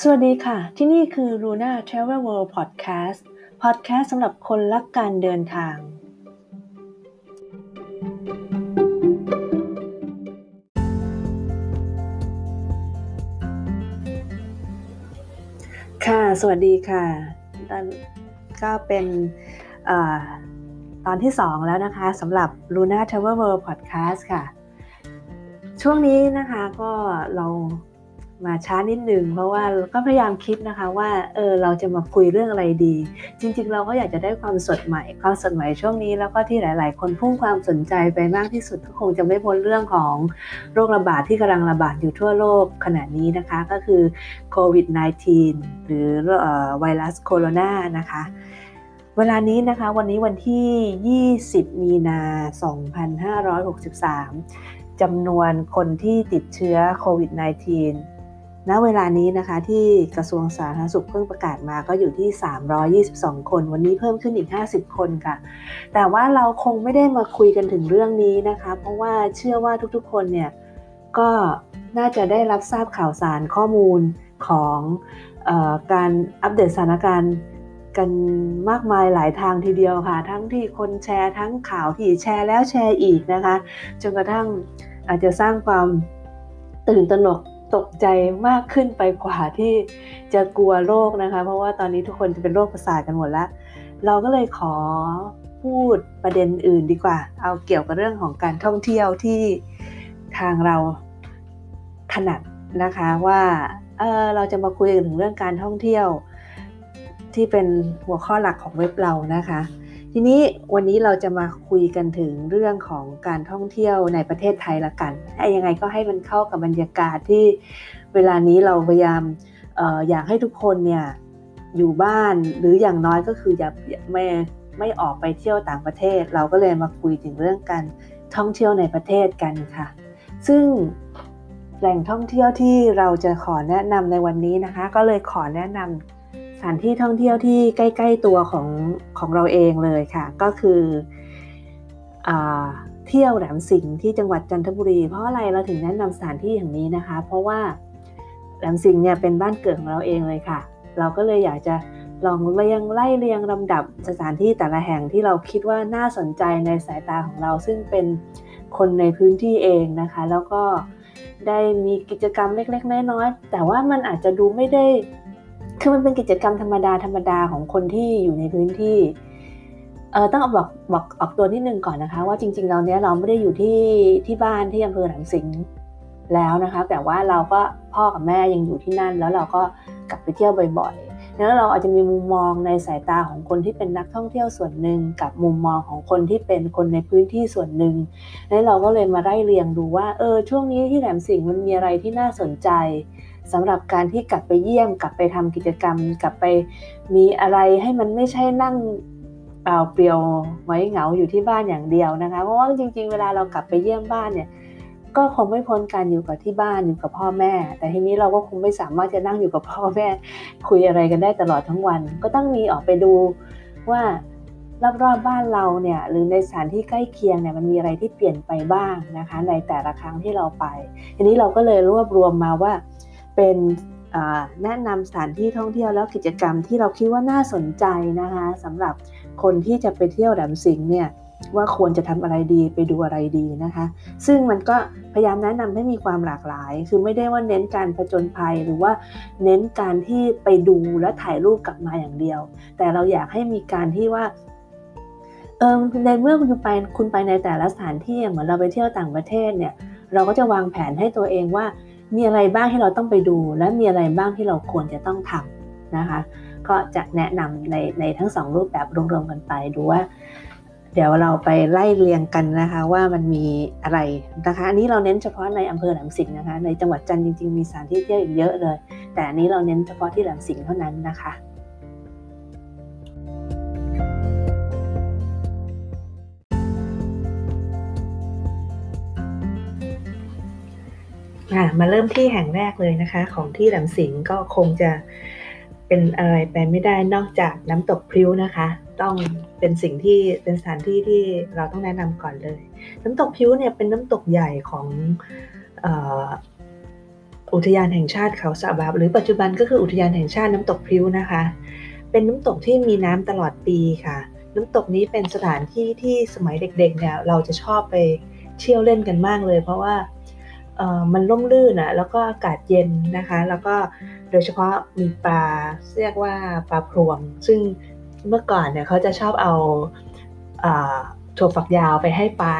สวัสดีค่ะ ที่นี่คือ Luna Travel World Podcast Podcast สำหรับคนรักการเดินทาง ค่ะ สวัสดีค่ะตอนก็เป็นอตอนที่ 2 แล้วนะคะสำหรับ Luna Travel World Podcast ค่ะ ช่วงนี้นะคะก็เรา มาช้านิดนึงเพราะว่าก็พยายามคิดนะคะว่าเออเราจะมาคุยเรื่องอะไรดี จริง ๆ เราก็อยากจะได้ความสดใหม่ความสดใหม่ช่วงนี้ แล้วก็ที่หลาย ๆ คนพุ่งความสนใจไปมากที่สุดก็คงจะไม่พ้นเรื่องของโรคระบาดที่กำลังระบาดอยู่ทั่วโลกขณะนี้นะคะก็คือโควิด -19 หรือไวรัสโคโรนานะคะเวลานี้นะคะวันนี้วันที่ 20 มีนา 2563จำนวนคนที่ติดเชื้อโควิด -19 ณเวลานี้นะคะที่กระทรวงสาธารณสุขเพิ่งประกาศมาก็อยู่ที่ 322 คน วันนี้เพิ่มขึ้นอีก 50 คนค่ะ แต่ว่าเราคงไม่ได้มาคุยกันถึงเรื่องนี้นะคะ เพราะว่าเชื่อว่าทุกๆ คนเนี่ยก็น่าจะได้รับทราบข่าวสารข้อมูลของออการอัปเดตสถานการณ์กันมากมายหลายทางทีเดียวค่ะ ทั้งที่คนแชร์ทั้งข่าวที่แชร์แล้วแชร์อีกนะคะ จนกระทั่งอาจจะสร้างความตื่นตระหนก ตกใจมากขึ้นไปกว่าที่จะกลัวโรคนะคะ เพราะว่าตอนนี้ทุกคนจะเป็นโรคประสาทกันหมดแล้ว เราก็เลยขอพูดประเด็นอื่นดีกว่า เอาเกี่ยวกับเรื่องของการท่องเที่ยวที่ทางเราถนัดนะคะว่าเเราจะมาคุยถึงเรื่องการท่องเที่ยวที่เป็นหัวข้อหลักของเว็บเรานะคะ ทีนี้วันนี้เราจะมาคุยกันถึงเรื่องของการท่องเที่ยวในประเทศไทยละกันยังไงก็ให้มันเข้ากับบรรยากาศที่เวลานี้เราพยายามอออยากให้ทุกคนเนี่ยอยู่บ้านหรืออย่างน้อยก็คืออย่าไม่ไม่ออกไปเที่ยวต่างประเทศ เราก็เลยมาคุยถึงเรื่องการท่องเที่ยวในประเทศกันค่ะ ซึ่งแหล่งท่องเที่ยวที่เราจะขอแนะนำในวันนี้นะคะ ก็เลยขอแนะนำ ถานที่ท่องเที่ยวที่ใกล้ ๆ ตัวของของเราเองเลยค่ะ ก็คืออเที่ยวแหลมสิงห์ที่จังหวัดจันทบุรี เพราะอะไรเราถึงแนะนำสถานที่อย่างนี้นะคะ เพราะว่าแหลมสิงห์เนี่ยเป็นบ้านเกิดของเราเองเลยค่ะ เราก็เลยอยากจะลองเรียงไล่เรียงลำดับสถานที่แต่ละแห่งที่เราคิดว่าน่าสนใจในสายตาของเรา ซึ่งเป็นคนในพื้นที่เองนะคะ แล้วก็ได้มีกิจกรรมเล็ก ๆ น้อยๆแต่ว่ามันอาจจะดูไม่ได้ คือมันเป็นกิจกรรมธรรมดาธรรมดาของคนที่อยู่ในพื้นที่เออต้องอบอกบอกออกตัวนิดนึงก่อนนะคะ ว่าจริงๆเราเนี้ยเราไม่ได้อยู่ที่ที่บ้านที่อำเภอหลังสิงห์แล้วนะคะ แต่ว่าเราก็พ่อกับแม่ยังอยู่ที่นั่น แล้วเราก็กลับไปเที่ยวบ่อยๆแล้วเราอาจจะมีมุมมองในสายตาของคนที่เป็นนักท่องเที่ยวส่วนหนึ่งกับมุมมองของคนที่เป็นคนในพื้นที่ส่วนหนึ่งแล้วเราก็เลยมาไล่เรียงดูว่าเออช่วงนี้ที่แหลมสิงห์มันมีอะไรที่น่าสนใจ สำหรับการที่กลับไปเยี่ยมกลับไปทำกิจกรรม กลับไปมีอะไรให้มันไม่ใช่นั่งเปล่าเปลี่ยวไว้เหงาอยู่ที่บ้านอย่างเดียวนะคะ เพราะว่าจริง ๆ เวลาเรากลับไปเยี่ยมบ้านเนี่ยก็คงไม่พ้นการอยู่กับที่บ้านอยู่กับพ่อแม่ แต่ทีนี้เราก็คงไม่สามารถจะนั่งอยู่กับพ่อแม่ คุยอะไรกันได้ตลอดทั้งวัน ก็ต้องมีออกไปดูว่ารอบๆบ้านเราเนี่ยหรือในสถานที่ใกล้เคียงเนี่ยมันมีอะไรที่เปลี่ยนไปบ้างนะคะ ในแต่ละครั้งที่เราไป ทีนี้เราก็เลยรวบรวมมาว่า เป็นแนะนำสถานที่ท่องเที่ยวแล้วกิจกรรมที่เราคิดว่าน่าสนใจนะคะสำหรับคนที่จะไปเที่ยวแหลมสิงห์เนี่ยว่าควรจะทำอะไรดีไปดูอะไรดีนะคะ ซึ่งมันก็พยายามแนะนำให้มีความหลากหลาย คือไม่ได้ว่าเน้นการผจญภัยหรือว่าเน้นการที่ไปดูและถ่ายรูปกลับมาอย่างเดียว แต่เราอยากให้มีการที่ว่าเออในเมื่อคุณไปคุณไปในแต่ละสถานที่เหมือนเราไปเที่ยวต่างประเทศเนี่ยเราก็จะวางแผนให้ตัวเองว่า มีอะไรบ้างที่เราต้องไปดู และมีอะไรบ้างที่เราควรจะต้องทำนะคะ ก็จะแนะนำในในทั้งสองรูปแบบรวมๆกันไปดูว่า เดี๋ยวเราไปไล่เรียงกันนะคะ ว่ามันมีอะไรนะคะอันนี้เราเน้นเฉพาะในอำเภอแหลมสิงห์นะคะ ในจังหวัดจันทร์จริงๆมีสถานที่เที่ยวอีกเยอะเลย แต่อันนี้เราเน้นเฉพาะที่แหลมสิงห์เท่านั้นนะคะ มาเริ่มที่แห่งแรกเลยนะคะ ของที่แหลมสิงห์ก็คงจะเป็นอะไรไปไม่ได้นอกจากน้ำตกพริ้วนะคะ ต้องเป็นสิ่งที่เป็นสถานที่ที่เราต้องแนะนำก่อนเลย น้ำตกพริ้วเนี่ยเป็นน้ำตกใหญ่ของอุทยานแห่งชาติเขาสะบาบหรือปัจจุบันก็คืออุทยานแห่งชาติน้ำตกพริ้วนะคะ เป็นน้ำตกที่มีน้ำตลอดปีค่ะ น้ำตกนี้เป็นสถานที่ที่สมัยเด็กๆเนี่ยเราจะชอบไปเที่ยวเล่นกันมากเลย เพราะว่า มันร่มรื่นอะแล้วก็อากาศเย็นนะคะ แล้วก็โดยเฉพาะมีปลาเรียกว่าปลาพรวงซึ่งเมื่อก่อนเนี่ยเขาจะชอบเอาถั่วฝักยาวไปให้ปลา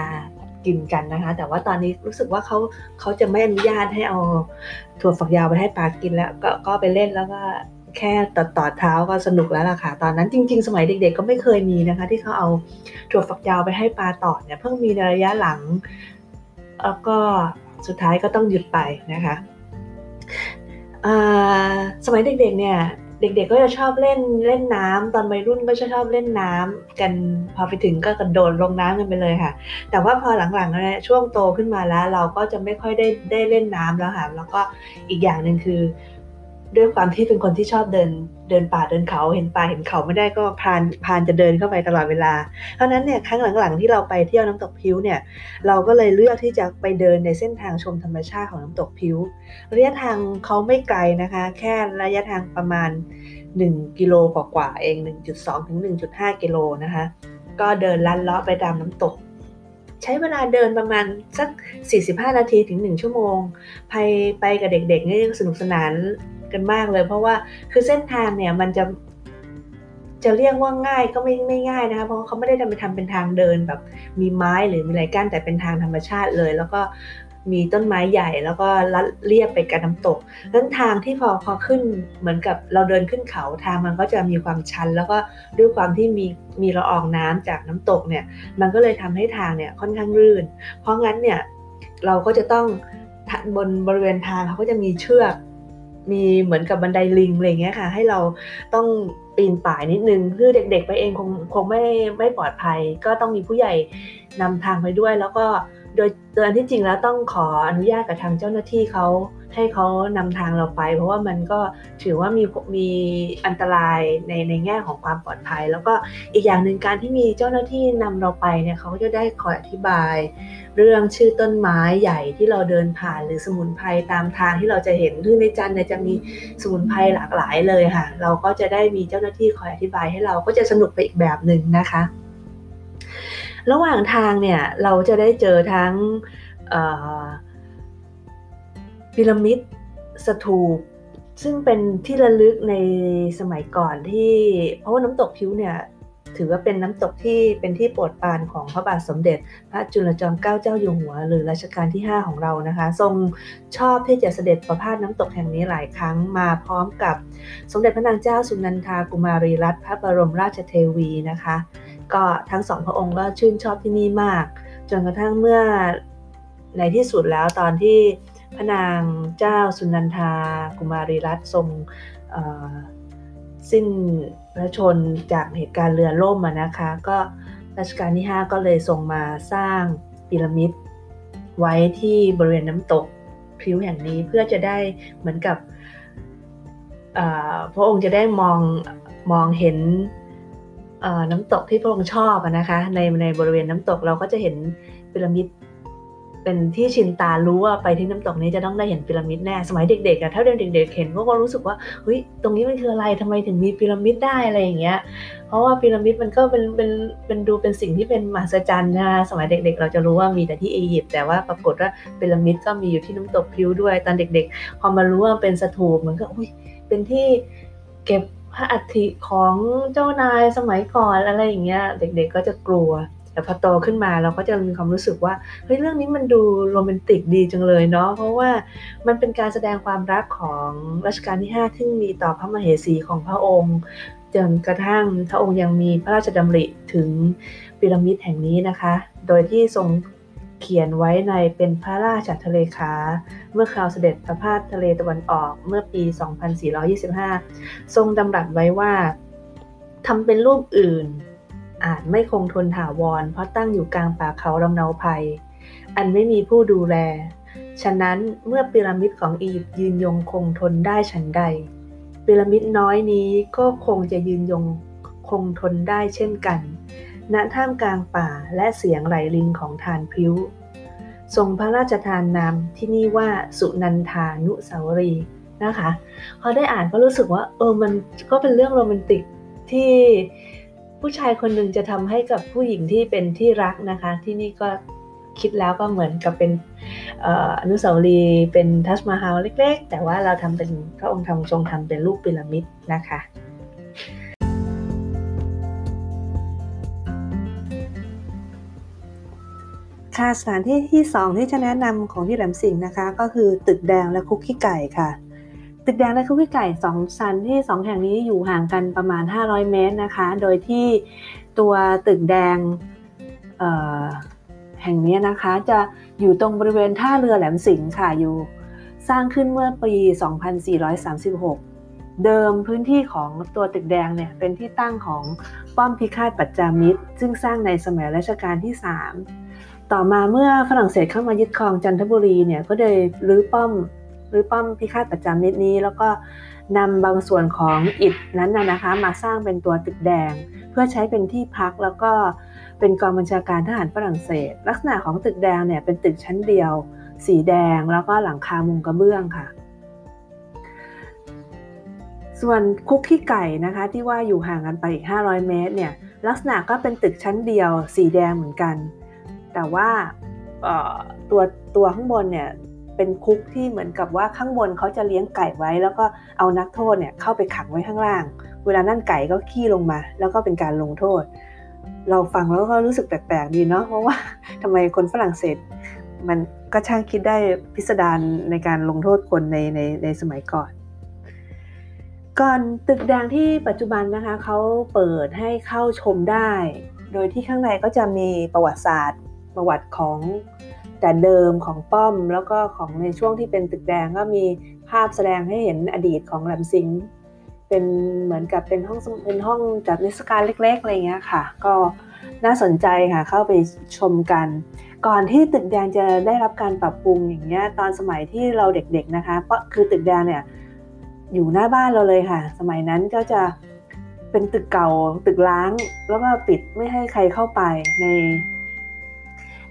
กินกันนะคะ แต่ว่าตอนนี้รู้สึกว่าเขาเขาจะไม่อนุญาตให้เอาถั่วฝักยาวไปให้ปลากินแล้วก็ก็ไปเล่นแล้วก็แค่ต่อต่อเท้าก็สนุกแล้วล่ะค่ะ ตอนนั้นจริง ๆ สมัยเด็ก ๆ ก็ไม่เคยมีนะคะ ที่เขาเอาถั่วฝักยาวไปให้ปลาต่อเนี่ยเพิ่งมีในระยะหลังแล้วก็ สุดท้ายก็ต้องหยุดไปนะคะสมัยเด็กๆเนี่ยเด็กๆก็จะชอบเล่นเล่นน้ำตอนวัยรุ่นก็จะชอบเล่นน้ำกันพอไปถึงก็กระโดดลงน้ำกันไปเลยค่ะ แต่ว่าพอหลังๆเนี่ยช่วงโตขึ้นมาแล้ว เราก็จะไม่ค่อยได้ได้เล่นน้ำแล้วค่ะแล้วก็อีกอย่างหนึ่งคือ ด้วยความที่เป็นคนที่ชอบเดินเดินป่าเดินเขาเห็นป่าเห็นเขาไม่ได้ก็พานพานจะเดินเข้าไปตลอดเวลา เพราะนั้นเนี่ยครั้งหลังๆที่เราไปเที่ยวน้ำตกพิ้วเนี่ยเราก็เลยเลือกที่จะไปเดินในเส้นทางชมธรรมชาติของน้ำตกพิ้วระยะทางเขาไม่ไกลนะคะ แค่ระยะทางประมาณ 1 กิโลกว่าๆเอง 1.2 ถึง 1.5 กิโลนะคะ ก็เดินลัดเลาะไปตามน้ำตกใช้เวลาเดินประมาณสัก 45 นาทีถึง 1 ชั่วโมง ไปไปกับเด็กๆนี่ยสนุกสนาน กันมากเลย เพราะว่าคือเส้นทางเนี่ยมันจะจะเรียกว่าง่ายก็ไม่ไม่ง่ายนะคะเพราะเขาไม่ได้ทำไปทำเป็นทางเดินแบบมีไม้หรือมีอะไรกั้นแต่เป็นทางธรรมชาติเลย แล้วก็มีต้นไม้ใหญ่แล้วก็ลัดเรียบไปกับน้ำตกนั้นทางที่พอพอขึ้นเหมือนกับเราเดินขึ้นเขาทางมันก็จะมีความชัน แล้วก็ด้วยความที่มีมีละอองน้ำจากน้ำตกเนี่ย มันก็เลยทำให้ทางเนี่ยค่อนข้างรื่น เพราะงั้นเนี่ยเราก็จะต้องบนบริเวณทางเขาก็จะมีเชือก มีเหมือนกับบันไดลิงอะไรเงี้ยค่ะ ให้เราต้องปีนป่ายนิดนึงคือเด็ก ๆ ไปเองคงคงไม่ไม่ปลอดภัย ก็ต้องมีผู้ใหญ่นำทางไปด้วย แล้วก็โดยโดยที่จริงแล้วต้องขออนุญาตกับทางเจ้าหน้าที่เขา ให้เขานำทางเราไป เพราะว่ามันก็ถือว่ามีมีอันตรายในในแง่ของความปลอดภัย แล้วก็อีกอย่างหนึ่งการที่มีเจ้าหน้าที่นำเราไปเนี่ยเขาก็จะได้คอยอธิบาย เรื่องชื่อต้นไม้ใหญ่ที่เราเดินผ่านหรือสมุนไพรตามทางที่เราจะเห็นที่ในจันเนี่ยจะมีสมุนไพรหลากหลายเลยค่ะ เราก็จะได้มีเจ้าหน้าที่คอยอธิบายให้เราก็จะสนุกไปอีกแบบหนึ่งนะคะ ระหว่างทางเนี่ยเราจะได้เจอทั้ง พีระมิดสถูปซึ่งเป็นที่ระลึกในสมัยก่อนที่ เพราะว่าน้ำตกพิ้วเนี่ยถือว่าเป็นน้ำตกที่เป็นที่โปรดปรานของพระบาทสมเด็จ พระจุลจอมเกล้าเจ้าอยู่หัว หรือรัชกาลที่ 5 ของเรานะคะ ทรงชอบที่จะเสด็จประพาสน้ำตกแห่งนี้หลายครั้งมาพร้อมกับสมเด็จพระนางเจ้าสุนันทากุมารีรัตน์พระบรมราชเทวีนะคะ ก็ทั้งสองพระองค์ก็ชื่นชอบที่นี่มาก จนกระทั่งเมื่อในที่สุดแล้วตอนที่ พระนางเจ้าสุนันทา กุมารีรัตน์ทรงสิ้นพระชนจากเหตุการณ์เรือล่มนะคะ ก็รัชกาลที่ 5 ก็เลยส่งมาสร้างพีระมิด ไว้ที่บริเวณน้ำตกพิ้วแห่งนี้เพื่อจะได้เหมือนกับพระองค์จะได้มองมองเห็นน้ำตกที่พระองค์ชอบนะคะในในบริเวณน้ำตกเราก็จะเห็นพีระมิด เป็นที่ชินตารู้ว่าไปที่น้ำตกนี้จะต้องได้เห็นพีระมิดแน่สมัยเด็กๆอะถ้าเด็กๆเห็นก็รู้สึกว่าเฮ้ยตรงนี้มันคืออะไรทำไมถึงมีพีระมิดได้อะไรอย่างเงี้ย เพราะว่าพีระมิดมันก็เป็นเป็นเป็นดูเป็นสิ่งที่เป็นมหัศจรรย์นะสมัยเด็ก ๆ เราจะรู้ว่ามีแต่ที่อียิปต์แต่ว่าปรากฏว่าพีระมิดก็มีอยู่ที่น้ำตกพิวด้วย ตอนเด็ก ๆ พอมารู้ว่าเป็นสถูปเหมือนก็อุ้ยเป็นที่เก็บพระอัฐิของเจ้านายสมัยก่อนอะไรอย่างเงี้ย เด็กๆก็จะกลัว แต่พอโตขึ้นมาเราก็จะมีความรู้สึกว่าเฮ้ยเรื่องนี้มันดูโรแมนติกดีจังเลยเนาะเพราะว่ามันเป็นการแสดงความรักของรัชกาลที่ 5 ที่มีต่อพระมเหสีของพระองค์จนกระทั่งพระองค์ยังมีพระราชดำริถึงพีระมิดแห่งนี้นะคะ โดยที่ทรงเขียนไว้ในเป็นพระราชทะเลขา เมื่อคราวเสด็จประพาสทะเลตะวันออกเมื่อปี 2425 ทรงดำรัสไว้ว่าทำเป็นรูปอื่น อาจไม่คงทนถาวร เพราะตั้งอยู่กลางป่าเขาลำเนาภัย อันไม่มีผู้ดูแล ฉะนั้นเมื่อพีระมิดของอียิปต์ยืนยงคงทนได้ฉันใดพีระมิดน้อยนี้ก็คงจะยืนยงคงทนได้เช่นกัน ณ ท่ามกลางป่าและเสียงไหลลิงของทานพิ้ว ทรงพระราชทานนามที่นี่ว่าสุนันทานุสาวรีนะคะ พอได้อ่านก็รู้สึกว่าเออมันก็เป็นเรื่องโรแมนติกที่ ผู้ชายคนหนึ่งจะทำให้กับผู้หญิงที่เป็นที่รักนะคะ ที่นี่ก็คิดแล้วก็เหมือนกับเป็นอนุสาวรีย์เป็นทัชมาฮาลเล็ก ๆ แต่ว่าเราทำเป็นพระองค์ทำทรงทำเป็นรูปพีระมิดนะคะค่ะสถานที่ที่ 2 ที่จะแนะนำของที่แหลมสิงห์นะคะ ก็คือตึกแดงและคุกขี้ไก่ค่ะ ตึกแดงและคุกขี้ไก่2ชั้นที่ 2 แห่งนี้อยู่ห่างกันประมาณ 500 เมตรนะคะ โดยที่ตัวตึกแดงแห่งนี้นะคะ จะอยู่ตรงบริเวณท่าเรือแหลมสิงห์ค่ะอยู่สร้างขึ้นเมื่อปี 2436 เดิมพื้นที่ของตัวตึกแดงเนี่ยเป็นที่ตั้งของป้อมพิฆาตปัจจามิตร ซึ่งสร้างในสมัยรัชกาลที่ 3 ต่อมาเมื่อฝรั่งเศสเข้ามายึดครองจันทบุรีเนี่ยก็เลยรื้อป้อม รือป้อมพิฆาตปัจจามิตรนี้ แล้วก็นำบางส่วนของอิฐนั้นนะคะ มาสร้างเป็นตัวตึกแดง เพื่อใช้เป็นที่พักแล้วก็เป็นกองบัญชาการทหารฝรั่งเศส ลักษณะของตึกแดงเนี่ยเป็นตึกชั้นเดียว สีแดงแล้วก็หลังคามุงกระเบื้องค่ะส่วนคุกขี้ไก่นะคะที่ว่าอยู่ห่างกันไปอีก 500 เมตรเนี่ยลักษณะก็เป็นตึกชั้นเดียวสีแดงเหมือนกัน แต่ว่าตัวตัวข้างบนเนี่ย เป็นคุกที่เหมือนกับว่าข้างบนเขาจะเลี้ยงไก่ไว้ แล้วก็เอานักโทษเนี่ยเข้าไปขังไว้ข้างล่าง เวลานั่นไก่ก็ขี้ลงมา แล้วก็เป็นการลงโทษ เราฟังแล้วก็รู้สึกแปลกๆดีเนาะเพราะว่าทำไมคนฝรั่งเศส มันก็ช่างคิดได้พิสดารในการลงโทษคนในในในสมัยก่อน ก่อนตึกแดงที่ปัจจุบันนะคะเขาเปิดให้เข้าชมได้ โดยที่ข้างในก็จะมีประวัติศาสตร์ประวัติของ แต่เดิมของป้อมแล้วก็ของในช่วงที่เป็นตึกแดงก็มีภาพแสดงให้เห็นอดีตของแหลมสิงห์เป็นเหมือนกับเป็นห้องเป็นห้องจัดนิทรรศการเล็กๆอะไรเงี้ยค่ะ ก็น่าสนใจค่ะเข้าไปชมกัน ก่อนที่ตึกแดงจะได้รับการปรับปรุงอย่างเงี้ยตอนสมัยที่เราเด็กๆนะคะเพราะคือตึกแดงเนี่ยอยู่หน้าบ้านเราเลยค่ะ สมัยนั้นก็จะเป็นตึกเก่าตึกล้าง แล้วก็ปิดไม่ให้ใครเข้าไปใน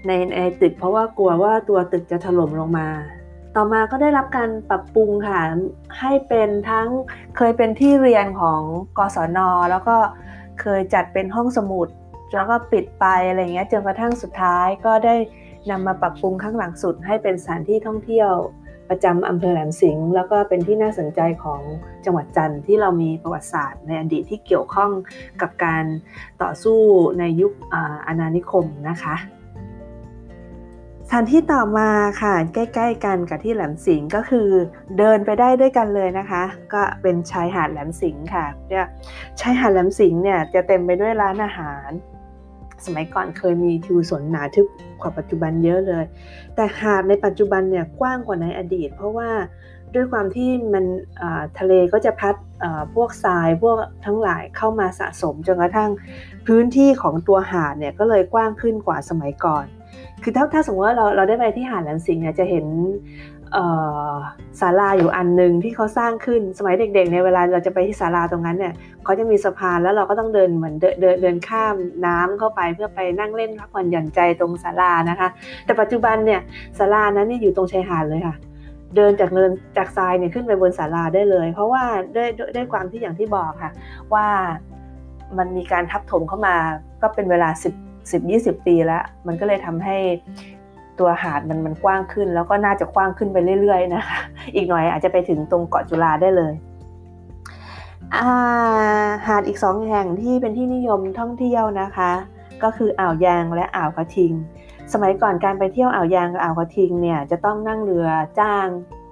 ในในตึกเพราะว่ากลัวว่าตัวตึกจะถล่มลงมา ต่อมาก็ได้รับการปรับปรุงค่ะให้เป็นทั้งเคยเป็นที่เรียนของกศน แล้วก็เคยจัดเป็นห้องสมุด แล้วก็ปิดไปอะไรเงี้ยจนกระทั่งสุดท้ายก็ได้นำมาปรับปรุงข้างหลังสุด ให้เป็นสถานที่ท่องเที่ยวประจำอำเภอแหลมสิงห์แล้วก็เป็นที่น่าสนใจของจังหวัดจันทร์ที่เรามีประวัติศาสตร์ในอดีตที่เกี่ยวข้องกับการต่อสู้ในยุคอาณานิคมนะคะ สถานที่ต่อมาค่ะใกล้ ๆ กันกับที่แหลมสิงห์ก็คือเดินไปได้ด้วยกันเลยนะคะ ก็เป็นชายหาดแหลมสิงห์ค่ะเนี่ยชายหาดแหลมสิงห์เนี่ยจะเต็มไปด้วยร้านอาหาร สมัยก่อนเคยมีทิวสนหนาทึบกว่าปัจจุบันเยอะเลย แต่หาดในปัจจุบันเนี่ยกว้างกว่าในอดีต เพราะว่าด้วยความที่มันทะเลก็จะพัดพวกทรายพวกทั้งหลายเข้ามาสะสมจนกระทั่งพื้นที่ของตัวหาดเนี่ยก็เลยกว้างขึ้นกว่าสมัยก่อน คือถ้าถ้าสมมติว่าเราเราได้ไปที่หาดแหลมสิงห์เนี่ยจะเห็นศาลาอยู่อันหนึ่งที่เขาสร้างขึ้นสมัยเด็กๆในเวลาเราจะไปที่ศาลาตรงนั้นเนี่ยเขาจะมีสะพานแล้วเราก็ต้องเดินเหมือนเดินเดินข้ามน้ำเข้าไปเพื่อไปนั่งเล่นพักผ่อนหย่อนใจตรงศาลานะคะ แต่ปัจจุบันเนี่ยศาลานั้นนี่อยู่ตรงชายหาดเลยค่ะเดินจากเนินจากทรายเนี่ยขึ้นไปบนศาลาได้เลย เพราะว่าด้วยด้วยความที่อย่างที่บอกค่ะ ว่ามันมีการทับถมเข้ามาก็เป็นเวลา 10 10-20 ปีแล้ว มันก็เลยทำให้ตัวหาดมันมันกว้างขึ้น แล้วก็น่าจะกว้างขึ้นไปเรื่อยๆนะคะอีกหน่อยอาจจะไปถึงตรงเกาะจุฬาได้เลยหาดอีกสองแห่งที่เป็นที่นิยมท่องเที่ยวนะคะ ก็คืออ่าวยางและอ่าวกระทิง สมัยก่อนการไปเที่ยวอ่าวยางกับอ่าวกระทิงเนี่ยจะต้องนั่งเรือจ้าง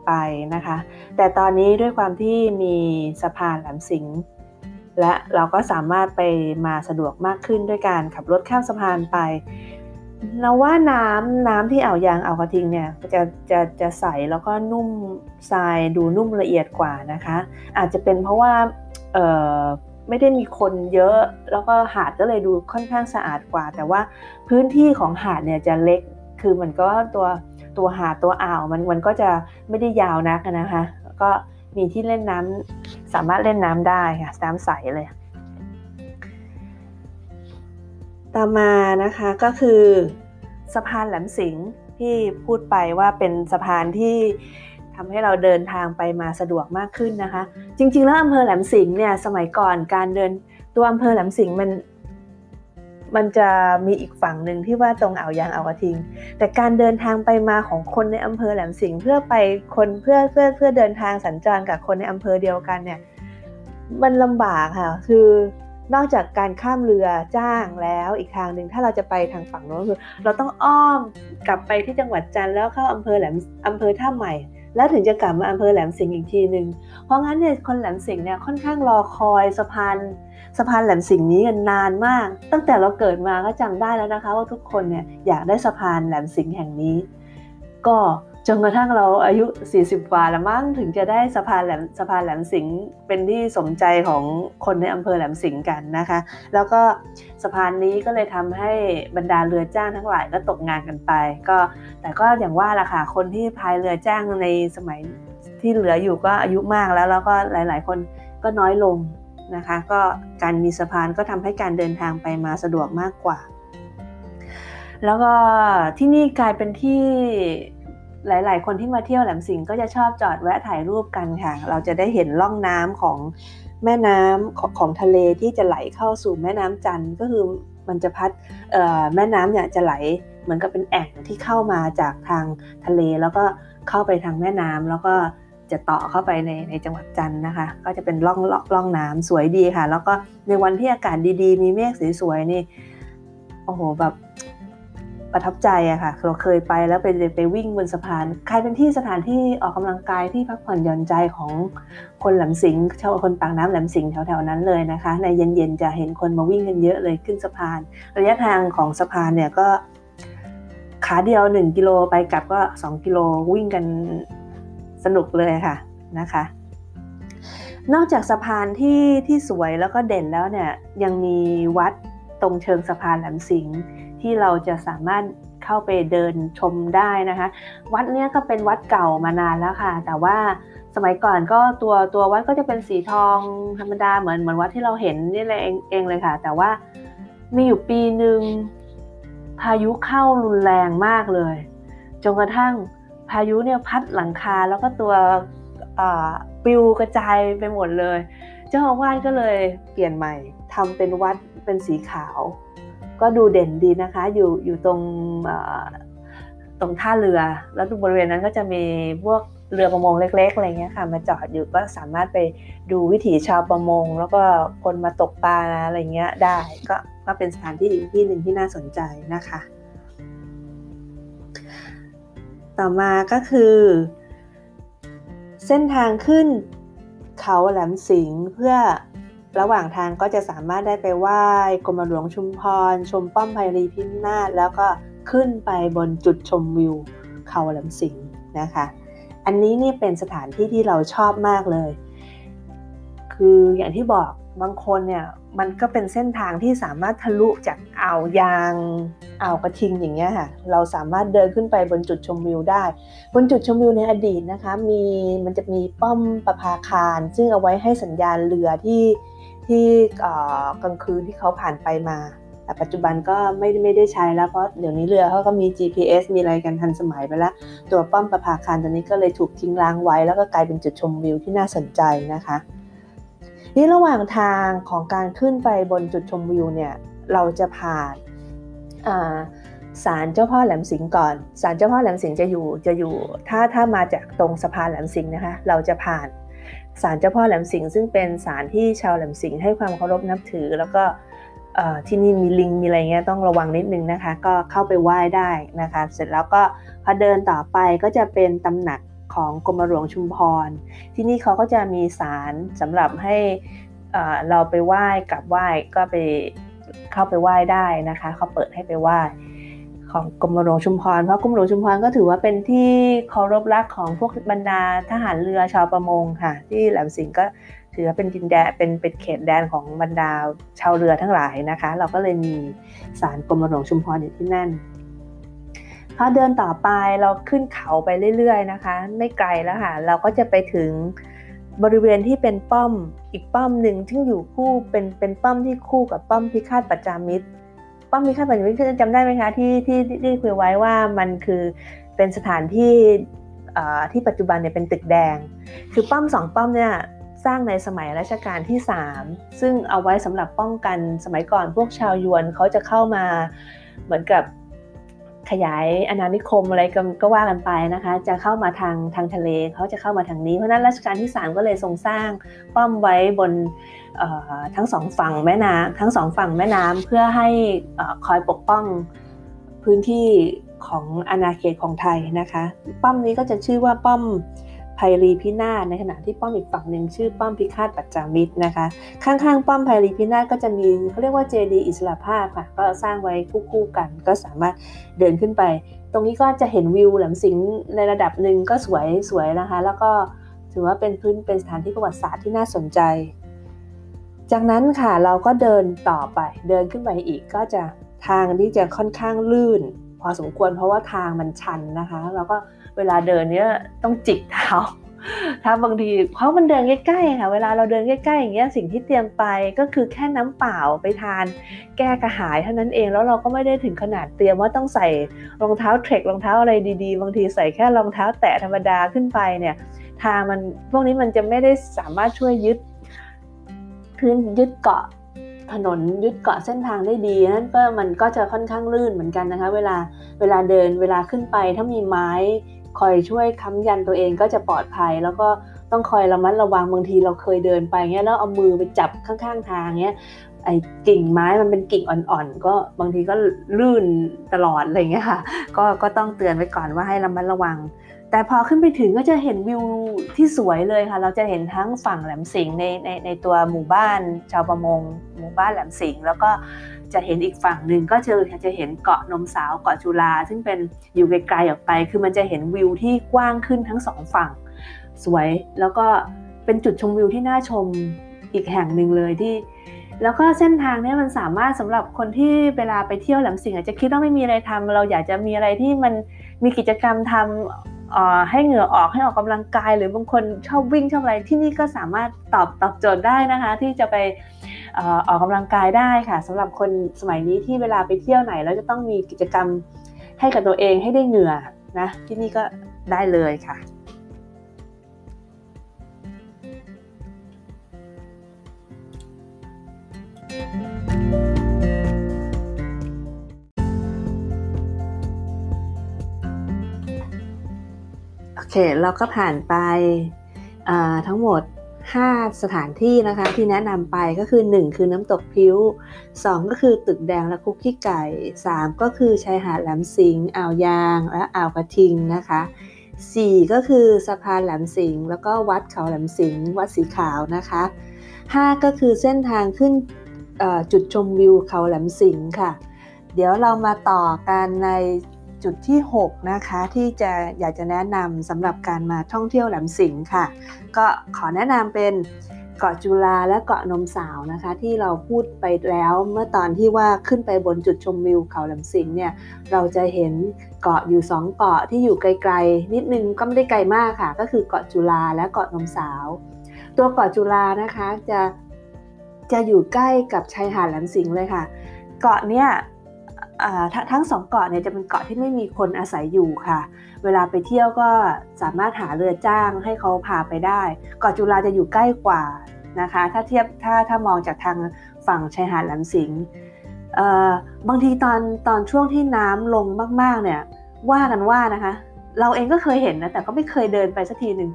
ไปนะคะ แต่ตอนนี้ด้วยความที่มีสะพานแหลมสิงห์ และเราก็สามารถไปมาสะดวกมากขึ้นด้วยการขับรถข้ามสะพานไปเราว่าน้ำน้ำที่อ่าวยางอ่าวกระทิงเนี่ยจะจะจะใสแล้วก็นุ่มทรายดูนุ่มละเอียดกว่านะคะ อาจจะเป็นเพราะว่าเออไม่ได้มีคนเยอะแล้วก็หาดก็เลยดูค่อนข้างสะอาดกว่า แต่ว่าพื้นที่ของหาดเนี่ยจะเล็กคือมันก็ตัวตัวหาดตัวอ่าวมันมันก็จะไม่ได้ยาวนักนะคะ ก็ มีที่เล่นน้ำสามารถเล่นน้ำได้ค่ะน้ำใสเลย ต่อมานะคะก็คือสะพานแหลมสิงห์ที่พูดไปว่าเป็นสะพานที่ทำให้เราเดินทางไปมาสะดวกมากขึ้นนะคะ จริง ๆ แล้วอำเภอแหลมสิงห์เนี่ยสมัยก่อนการเดินตัวอำเภอแหลมสิงห์มัน มันจะมีอีกฝั่งหนึ่งที่ว่าตรงอ่าวยางอ่าวกระทิง แต่การเดินทางไปมาของคนในอำเภอแหลมสิงห์เพื่อไปคนเพื่อเพื่อเพื่อเดินทางสัญจรกับคนในอำเภอเดียวกันเนี่ยมันลำบากค่ะ คือนอกจากการข้ามเรือจ้างแล้วอีกทางหนึ่งถ้าเราจะไปทางฝั่งโน้นคือ เราต้องอ้อมกลับไปที่จังหวัดจันทร์แล้วเข้าอำเภอแหลมอำเภอท่าใหม่ แล้วถึงจะกลับมาอำเภอแหลมสิงห์อีกทีหนึ่งเพราะงั้นเนี่ยคนแหลมสิงห์เนี่ยค่อนข้างรอคอยสะพาน สะพานแหลมสิงห์นี้กันนานมาก ตั้งแต่เราเกิดมาก็จำได้แล้วนะคะ ว่าทุกคนเนี่ยอยากได้สะพานแหลมสิงห์แห่งนี้ ก็จนกระทั่งเราอายุ 40 กว่าแล้วมั้งถึงจะได้สะพานแหลมสะพานแหลมสิงห์เป็นที่สมใจของคนในอำเภอแหลมสิงห์กันนะคะ แล้วก็สะพานนี้ก็เลยทำให้บรรดาเรือจ้างทั้งหลายก็ตกงานกันไป ก็แต่ก็อย่างว่าล่ะค่ะคนที่พายเรือจ้างในสมัยที่เหลืออยู่ก็อายุมากแล้วแล้วก็หลาย ๆ คนก็น้อยลง นะคะ ก็การมีสะพานก็ทำให้การเดินทางไปมาสะดวกมากกว่า แล้วก็ที่นี่กลายเป็นที่หลาย ๆ คนที่มาเที่ยวแหลมสิงห์ก็จะชอบจอดแวะถ่ายรูปกันค่ะ เราจะได้เห็นล่องน้ำของแม่น้ำของของทะเลที่จะไหลเข้าสู่แม่น้ำจันทร์ก็คือมันจะพัดแม่น้ำเนี่ยจะไหลเหมือนกับเป็นแอ่งที่เข้ามาจากทางทะเลแล้วก็เข้าไปทางแม่น้ำแล้วก็ จะต่อเข้าไปในในจังหวัดจันทร์นะคะ ก็จะเป็นล่องล่องน้ำสวยดีค่ะ แล้วก็ในวันที่อากาศดีๆ มีเมฆสวยๆนี่โอ้โหแบบประทับใจอะค่ะเราเคยไปแล้วไปไปวิ่งบนสะพานใครเป็นที่สถานที่ออกกำลังกายที่พักผ่อนหย่อนใจของคนแหลมสิงห์ชาวคนปากน้ำแหลมสิงห์แถวๆนั้นเลยนะคะ ในเย็นๆจะเห็นคนมาวิ่งกันเยอะเลยขึ้นสะพาน ระยะทางของสะพานเนี่ยก็ขาเดียว 1 กิโลไปกลับก็ 2 กิโลวิ่งกัน สนุกเลยค่ะนะคะ นอกจากสะพานที่ที่สวยแล้วก็เด่นแล้วเนี่ยยังมีวัดตรงเชิงสะพานแหลมสิงห์ที่เราจะสามารถเข้าไปเดินชมได้นะคะ วัดเนี้ยก็เป็นวัดเก่ามานานแล้วค่ะ แต่ว่าสมัยก่อนก็ตัวตัววัดก็จะเป็นสีทองธรรมดาเหมือนเหมือนวัดที่เราเห็นนี่เลยเองเองเลยค่ะ แต่ว่ามีอยู่ปีหนึ่งพายุเข้ารุนแรงมากเลยจนกระทั่ง พายุเนี่ยพัดหลังคาแล้วก็ตัวปิวกระจายไปหมดเลย เจ้าอาวาสก็เลยเปลี่ยนใหม่ทำเป็นวัดเป็นสีขาว ก็ดูเด่นดีนะคะ อยู่อยู่ตรงตรงท่าเรือ แล้วตรงบริเวณนั้นก็จะมีพวกเรือประมงเล็กๆอะไรเงี้ยค่ะมาจอดอยู่ก็สามารถไปดูวิถีชาวประมง แล้วก็คนมาตกปลาอะไรเงี้ยได้ก็ก็เป็นสถานที่อีกที่หนึ่งที่น่าสนใจนะคะ ต่อมาก็คือ เส้นทางขึ้นเขาแหลมสิงเพื่อระหว่างทางก็จะสามารถได้ไปไหว้กรมหลวงชุมพร ชมป้อมไพรีพิมนาศแล้วก็ขึ้นไปบนจุดชมวิว เขาแหลำสิงนะคะ อันนี้นี่เป็นสถานที่ที่เราชอบมากเลย คืออย่างที่บอก บางคนเนี่ยมันก็เป็นเส้นทางที่สามารถทะลุจากอ่าวยางอ่าวกระทิงอย่างเงี้ยค่ะเราสามารถเดินขึ้นไปบนจุดชมวิวได้ บนจุดชมวิวในอดีตนะคะมีมันจะมีป้อมประภาคาร ซึ่งเอาไว้ให้สัญญาณเรือที่ที่กลางคืนที่เขาผ่านไปมา แต่ปัจจุบันก็ไม่ไม่ได้ใช้แล้วเพราะเดี๋ยวนี้เรือเขาก็มี GPS มีอะไรกันทันสมัยไปแล้ว ตัวป้อมประภาคารตัวนี้ก็เลยถูกทิ้งร้างไว้ แล้วก็กลายเป็นจุดชมวิวที่น่าสนใจนะคะ นี่ระหว่างทางของการขึ้นไปบนจุดชมวิวเนี่ยเราจะผ่านศาลเจ้าพ่อแหลมสิงห์ก่อนศาลเจ้าพ่อแหลมสิงห์จะอยู่จะอยู่ ถ้าถ้ามาจากตรงสะพานแหลมสิงห์นะคะ เราจะผ่านศาลเจ้าพ่อแหลมสิงห์ซึ่งเป็นศาลที่ชาวแหลมสิงห์ให้ความเคารพนับถือ แล้วก็ที่นี่มีลิงมีอะไรเงี้ยต้องระวังนิดนึงนะคะ ก็เข้าไปไหว้ได้นะคะ เสร็จแล้วก็พอเดินต่อไปก็จะเป็นตำหนัก ของกรมหลวงชุมพร ที่นี่เขาก็จะมีศาลสำหรับให้เราไปไหว้กลับไหว้ก็ไปเข้าไปไหว้ได้นะคะเขาเปิดให้ไปไหว้ของกรมหลวงชุมพรเพราะกรมหลวงชุมพรก็ถือว่าเป็นที่เคารพรักของพวกบรรดาทหารเรือชาวประมงค่ะ ที่แหลมสิงห์ก็ถือว่าเป็นดินแดนเป็นเป็นเขตแดนของบรรดาชาวเรือทั้งหลายนะคะ เราก็เลยมีศาลกรมหลวงชุมพรอยู่ที่นั่น พอเดินต่อไปเราขึ้นเขาไปเรื่อยๆนะคะ ไม่ไกลแล้วค่ะ เราก็จะไปถึงบริเวณที่เป็นป้อมอีกป้อมหนึ่งที่งอยู่คู่เป็นเป็นป้อมที่คู่กับป้อมพิฆาตปัจจามิตร ป้อมพิฆาตปัจจุบันจำได้ไหมคะที่ที่ที่คุยไว้ว่ามันคือเป็นสถานที่ที่ปัจจุบันเนี่ยเป็นตึกแดง คือป้อมสองป้อมเนี่ยสร้างในสมัยรัชกาลที่ 3 ซึ่งเอาไว้สำหรับป้องกันสมัยก่อนพวกชาวยวนเขาจะเข้ามาเหมือนกับ ขยายอาณานิคมอะไรก็ว่ากันไปนะคะ จะเข้ามาทางทางทะเลเขาจะเข้ามาทางนี้ เพราะนั้นรัชกาลที่ 3 ก็เลยทรงสร้างป้อมไว้บนทั้งสองฝั่งแม่น้ำทั้งสองฝั่งแม่น้ำเพื่อให้คอยปกป้องพื้นที่ของอาณาเขตของไทยนะคะ ป้อมนี้ก็จะชื่อว่าป้อม รีพินาศในขณะที่ป้อมอีกฝั่งหนึ่งชื่อป้อมพิฆาตปัจจามิตรนะคะ ข้างๆ ป้อมไพรีพินาศก็จะมีเขาเรียกว่าเจดีอิสระภาพค่ะ ก็สร้างไว้คู่ๆกัน ก็สามารถเดินขึ้นไป ตรงนี้ก็จะเห็นวิวแหลมสิงห์ในระดับหนึ่งก็สวยสวยนะคะ แล้วก็ถือว่าเป็นพื้นเป็นสถานที่ประวัติศาสตร์ที่น่าสนใจ จากนั้นค่ะเราก็เดินต่อไป เดินขึ้นไปอีกก็จะทางที่จะค่อนข้างลื่น พอสมควรเพราะว่าทางมันชันนะคะแล้วก็ เวลาเดินเนี้ยต้องจิกเท้าถ้าบางทีเพราะมันเดินใกล้ๆค่ะ เวลาเราเดินใกล้ๆอย่างเงี้ยสิ่งที่เตรียมไปก็คือแค่น้ำเปล่าไปทาน แก้กระหายเท่านั้นเองแล้วเราก็ไม่ได้ถึงขนาดเตรียมว่าต้องใส่รองเท้าเทรครองเท้าอะไรดีๆ บางทีใส่แค่รองเท้าแตะธรรมดาขึ้นไปเนี่ยทางมันพวกนี้มันจะไม่ได้สามารถช่วยยึดพื้นยึดเกาะถนนยึดเกาะเส้นทางได้ดีนั้นก็มันก็จะค่อนข้างลื่นเหมือนกันนะคะ เวลาเวลาเดินเวลาขึ้นไปถ้ามีไม้ คอยช่วยค้ำยันตัวเองก็จะปลอดภัย แล้วก็ต้องคอยระมัดระวังบางทีเราเคยเดินไปเงี้ยแล้วเอามือไปจับข้างๆทางเงี้ยไอ้กิ่งไม้มันเป็นกิ่งอ่อนๆ ก็บางทีก็ลื่นตลอดอะไรเงี้ยค่ะก็ก็ต้องเตือนไว้ก่อนว่าให้ระมัดระวัง แต่พอขึ้นไปถึงก็จะเห็นวิวที่สวยเลยค่ะ เราจะเห็นทั้งฝั่งแหลมสิงในในในตัวหมู่บ้านชาวประมง หมู่บ้านแหลมสิงแล้วก็ จะเห็นอีกฝั่งหนึ่งก็จะจะเห็นเกาะนมสาวเกาะจุฬาซึ่งเป็นอยู่ไกลๆออกไป คือมันจะเห็นวิวที่กว้างขึ้นทั้งสองฝั่ง สวยแล้วก็เป็นจุดชมวิวที่น่าชมอีกแห่งหนึ่งเลยที่ แล้วก็เส้นทางนี้มันสามารถสำหรับคนที่เวลาไปเที่ยวแหลมสิงห์อาจจะคิดว่าไม่มีอะไรทำเราอยากจะมีอะไรที่มันมีกิจกรรมทำ ให้เหงื่อออกให้ออกกำลังกาย หรือบางคนชอบวิ่งชอบอะไรที่นี่ก็สามารถตอบตอบโจทย์ได้นะคะ ที่จะไปออกกำลังกายได้ค่ะสำหรับคนสมัยนี้ที่เวลาไปเที่ยวไหน แล้วจะต้องมีกิจกรรมให้กับตัวเองให้ได้เหงื่อนะที่นี่ก็ได้เลยค่ะโอ เค เราก็ผ่านไปทั้งหมด 5 สถานที่นะคะที่แนะนำไปก็คือ 1 คือน้ำตกพิ้ว 2 ก็คือตึกแดงและคุกกี้ไก่ 3 ก็คือชายหาดแหลมสิงอ่าวยางและอ่าวกระทิงนะคะ4ก็คือสะพานแหลมสิงห์แล้วก็วัดเขาแหลมสิงห์วัดสีขาวนะคะ 5 ก็คือเส้นทางขึ้นจุดชมวิวเขาแหลมสิงห์ค่ะ เดี๋ยวเรามาต่อกันใน จุดที่ 6 นะคะ ที่จะอยากจะแนะนำสำหรับการมาท่องเที่ยวแหลมสิงห์ค่ะ ก็ขอแนะนำเป็นเกาะจุฬาและเกาะนมสาวนะคะ ที่เราพูดไปแล้วเมื่อตอนที่ว่าขึ้นไปบนจุดชมวิวเขาแหลมสิงห์เนี่ยเราจะเห็นเกาะอยู่ 2 เกาะที่อยู่ไกลๆ นิดนึงก็ไม่ได้ไกลมากค่ะ ก็คือเกาะจุฬาและเกาะนมสาว ตัวเกาะจุฬานะคะจะจะอยู่ใกล้กับชายหาดแหลมสิงห์เลยค่ะ เกาะเนี้ย ทั้งสองเกาะเนี่ยจะเป็นเกาะที่ไม่มีคนอาศัยอยู่ค่ะ เวลาไปเที่ยวก็สามารถหาเรือจ้างให้เขาพาไปได้ เกาะจุฬาจะอยู่ใกล้กว่านะคะ ถ้าเทียบถ้าถ้ามองจากทางฝั่งชายหาดแหลมสิงห์บางทีตอนตอนช่วงที่น้ำลงมากๆเนี่ยว่ากันว่านะคะ เราเองก็เคยเห็นนะแต่ก็ไม่เคยเดินไปสักทีหนึ่ง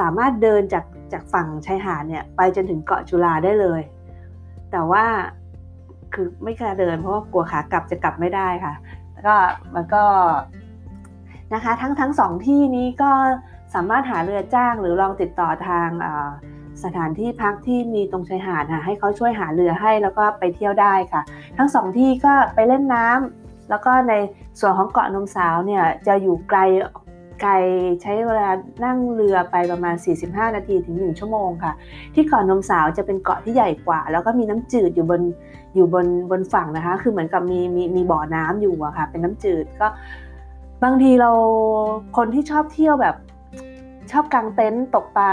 สามารถเดินจากจากฝั่งชายหาดเนี่ยไปจนถึงเกาะจุฬาได้เลย แต่ว่า คือไม่กล้าเดิน เพราะว่ากลัวขากลับจะกลับไม่ได้ค่ะ แล้วก็มันก็นะคะทั้งทั้งสองที่นี้ก็สามารถหาเรือจ้างหรือลองติดต่อทางสถานที่พักที่มีตรงชายหาดค่ะให้เขาช่วยหาเรือให้แล้วก็ไปเที่ยวได้ค่ะ ทั้งสองที่ก็ไปเล่นน้ำแล้วก็ในส่วนของเกาะนมสาวเนี่ยจะอยู่ไกลไกลใช้เวลานั่งเรือไปประมาณ 45 นาทีถึง 1 ชั่วโมงค่ะ ที่เกาะนมสาวจะเป็นเกาะที่ใหญ่กว่า แล้วก็มีน้ำจืดอยู่บน อยู่บนบนฝั่งนะคะ คือเหมือนกับมีมีมีบ่อน้ำอยู่อะค่ะ เป็นน้ำจืดก็ บางทีเราคนที่ชอบเที่ยวแบบ ชอบกางเต็นท์ตกปลา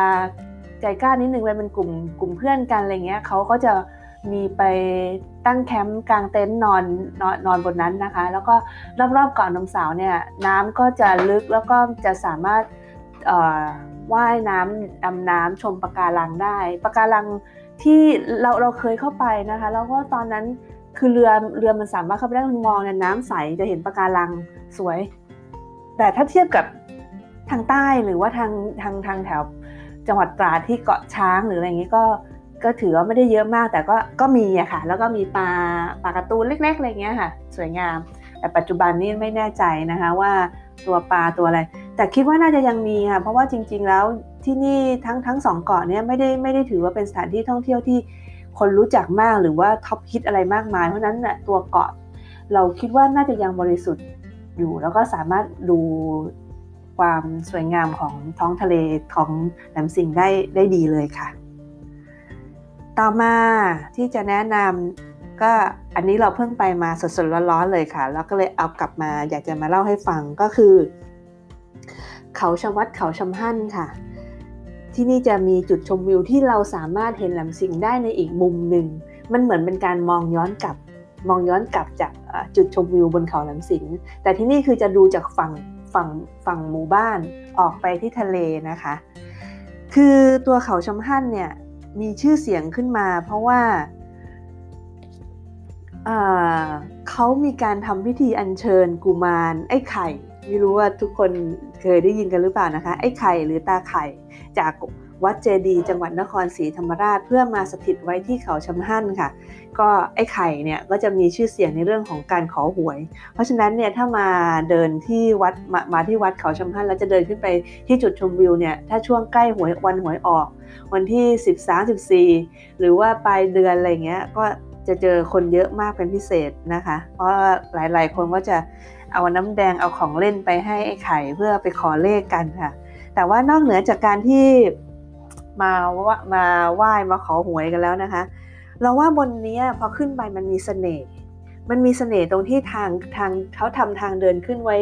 ใจกล้านิดนึงไปเป็นกลุ่มกลุ่มเพื่อนกันอะไรเงี้ยเขาก็จะมีไปตั้งแคมป์กลางเต็นท์นอนนอนนอนบนนั้นนะคะ แล้วก็รอบๆเกาะนมสาวเนี่ยน้ำก็จะลึกแล้วก็จะสามารถว่ายน้ำดำน้ำชมปะการังได้ปะการัง ที่เราเราเคยเข้าไปนะคะ แล้วก็ตอนนั้นคือเรือเรือมันสามารถเข้าไปได้มองเนี่ยน้ำใสจะเห็นปะการังสวย แต่ถ้าเทียบกับทางใต้หรือว่าทางทางทางแถวจังหวัดตราดที่เกาะช้างหรืออะไรอย่างนี้ก็ก็ถือว่าไม่ได้เยอะมาก แต่ก็ก็มีอะค่ะ แล้วก็มีปลาปลาการ์ตูนเล็กๆอะไรเงี้ยค่ะ สวยงาม แต่ปัจจุบันนี้ไม่แน่ใจนะคะว่าตัวปลาตัวอะไร แต่คิดว่าน่าจะยังมีค่ะเพราะว่าจริง ๆ แล้วที่นี่ทั้งทั้งสองเกาะเนี้ยไม่ได้ไม่ได้ถือว่าเป็นสถานที่ท่องเที่ยวที่คนรู้จักมากหรือว่าท็อปฮิตอะไรมากมาย เพราะนั้นน่ะตัวเกาะเราคิดว่าน่าจะยังบริสุทธิ์อยู่ แล้วก็สามารถดูความสวยงามของท้องทะเลของแหลมสิงได้ได้ดีเลยค่ะ ต่อมาที่จะแนะนำก็อันนี้เราเพิ่งไปมาสดๆร้อนๆเลยค่ะ แล้วก็เลยเอากลับมาอยากจะมาเล่าให้ฟังก็คือ เขาชวัดเขาชำหั่นค่ะ ที่นี่จะมีจุดชมวิวที่เราสามารถเห็นแหลมสิงได้ในอีกมุมหนึ่ง มันเหมือนเป็นการมองย้อนกลับ มองย้อนกลับจากจุดชมวิวบนเขาแหลมสิงแต่ที่นี่คือจะดูจากฝั่งฝั่งฝั่งหมู่บ้านออกไปที่ทะเลนะคะ คือตัวเขาชำหั่นเนี่ยมีชื่อเสียงขึ้นมา เพราะว่าเขามีการทำพิธีอัญเชิญกุมารไอ้ไข่ ไม่รู้ว่าทุกคนเคยได้ยินกันหรือเปล่านะคะ ไอ้ไข่หรือตาไข่จากวัดเจดี จังหวัดนครศรีธรรมราช เพื่อมาสถิตไว้ที่เขาชำหั่นค่ะ ก็ไอ้ไข่เนี่ยก็จะมีชื่อเสียงในเรื่องของการขอหวย เพราะฉะนั้นเนี่ยถ้ามาเดินที่วัดมามาที่วัดเขาชำหั่นแล้วจะเดินขึ้นไปที่จุดชมวิวเนี่ยถ้าช่วงใกล้หวยวันหวยออก วันที่ 13 14 หรือว่าปลายเดือนอะไรเงี้ยก็จะเจอคนเยอะมากเป็นพิเศษนะคะ เพราะหลายๆ คนก็จะ เอาน้ำแดงเอาของเล่นไปให้ไอ้ไข่เพื่อไปขอเลขกันค่ะ แต่ว่านอกเหนือจากการที่มาว่ามาไหว้มาขอหวยกันแล้วนะคะ เราว่าบนนี้พอขึ้นไปมันมีเสน่ห์มันมีเสน่ห์ตรงที่ทางทางเขาทำทางเดินขึ้นไว้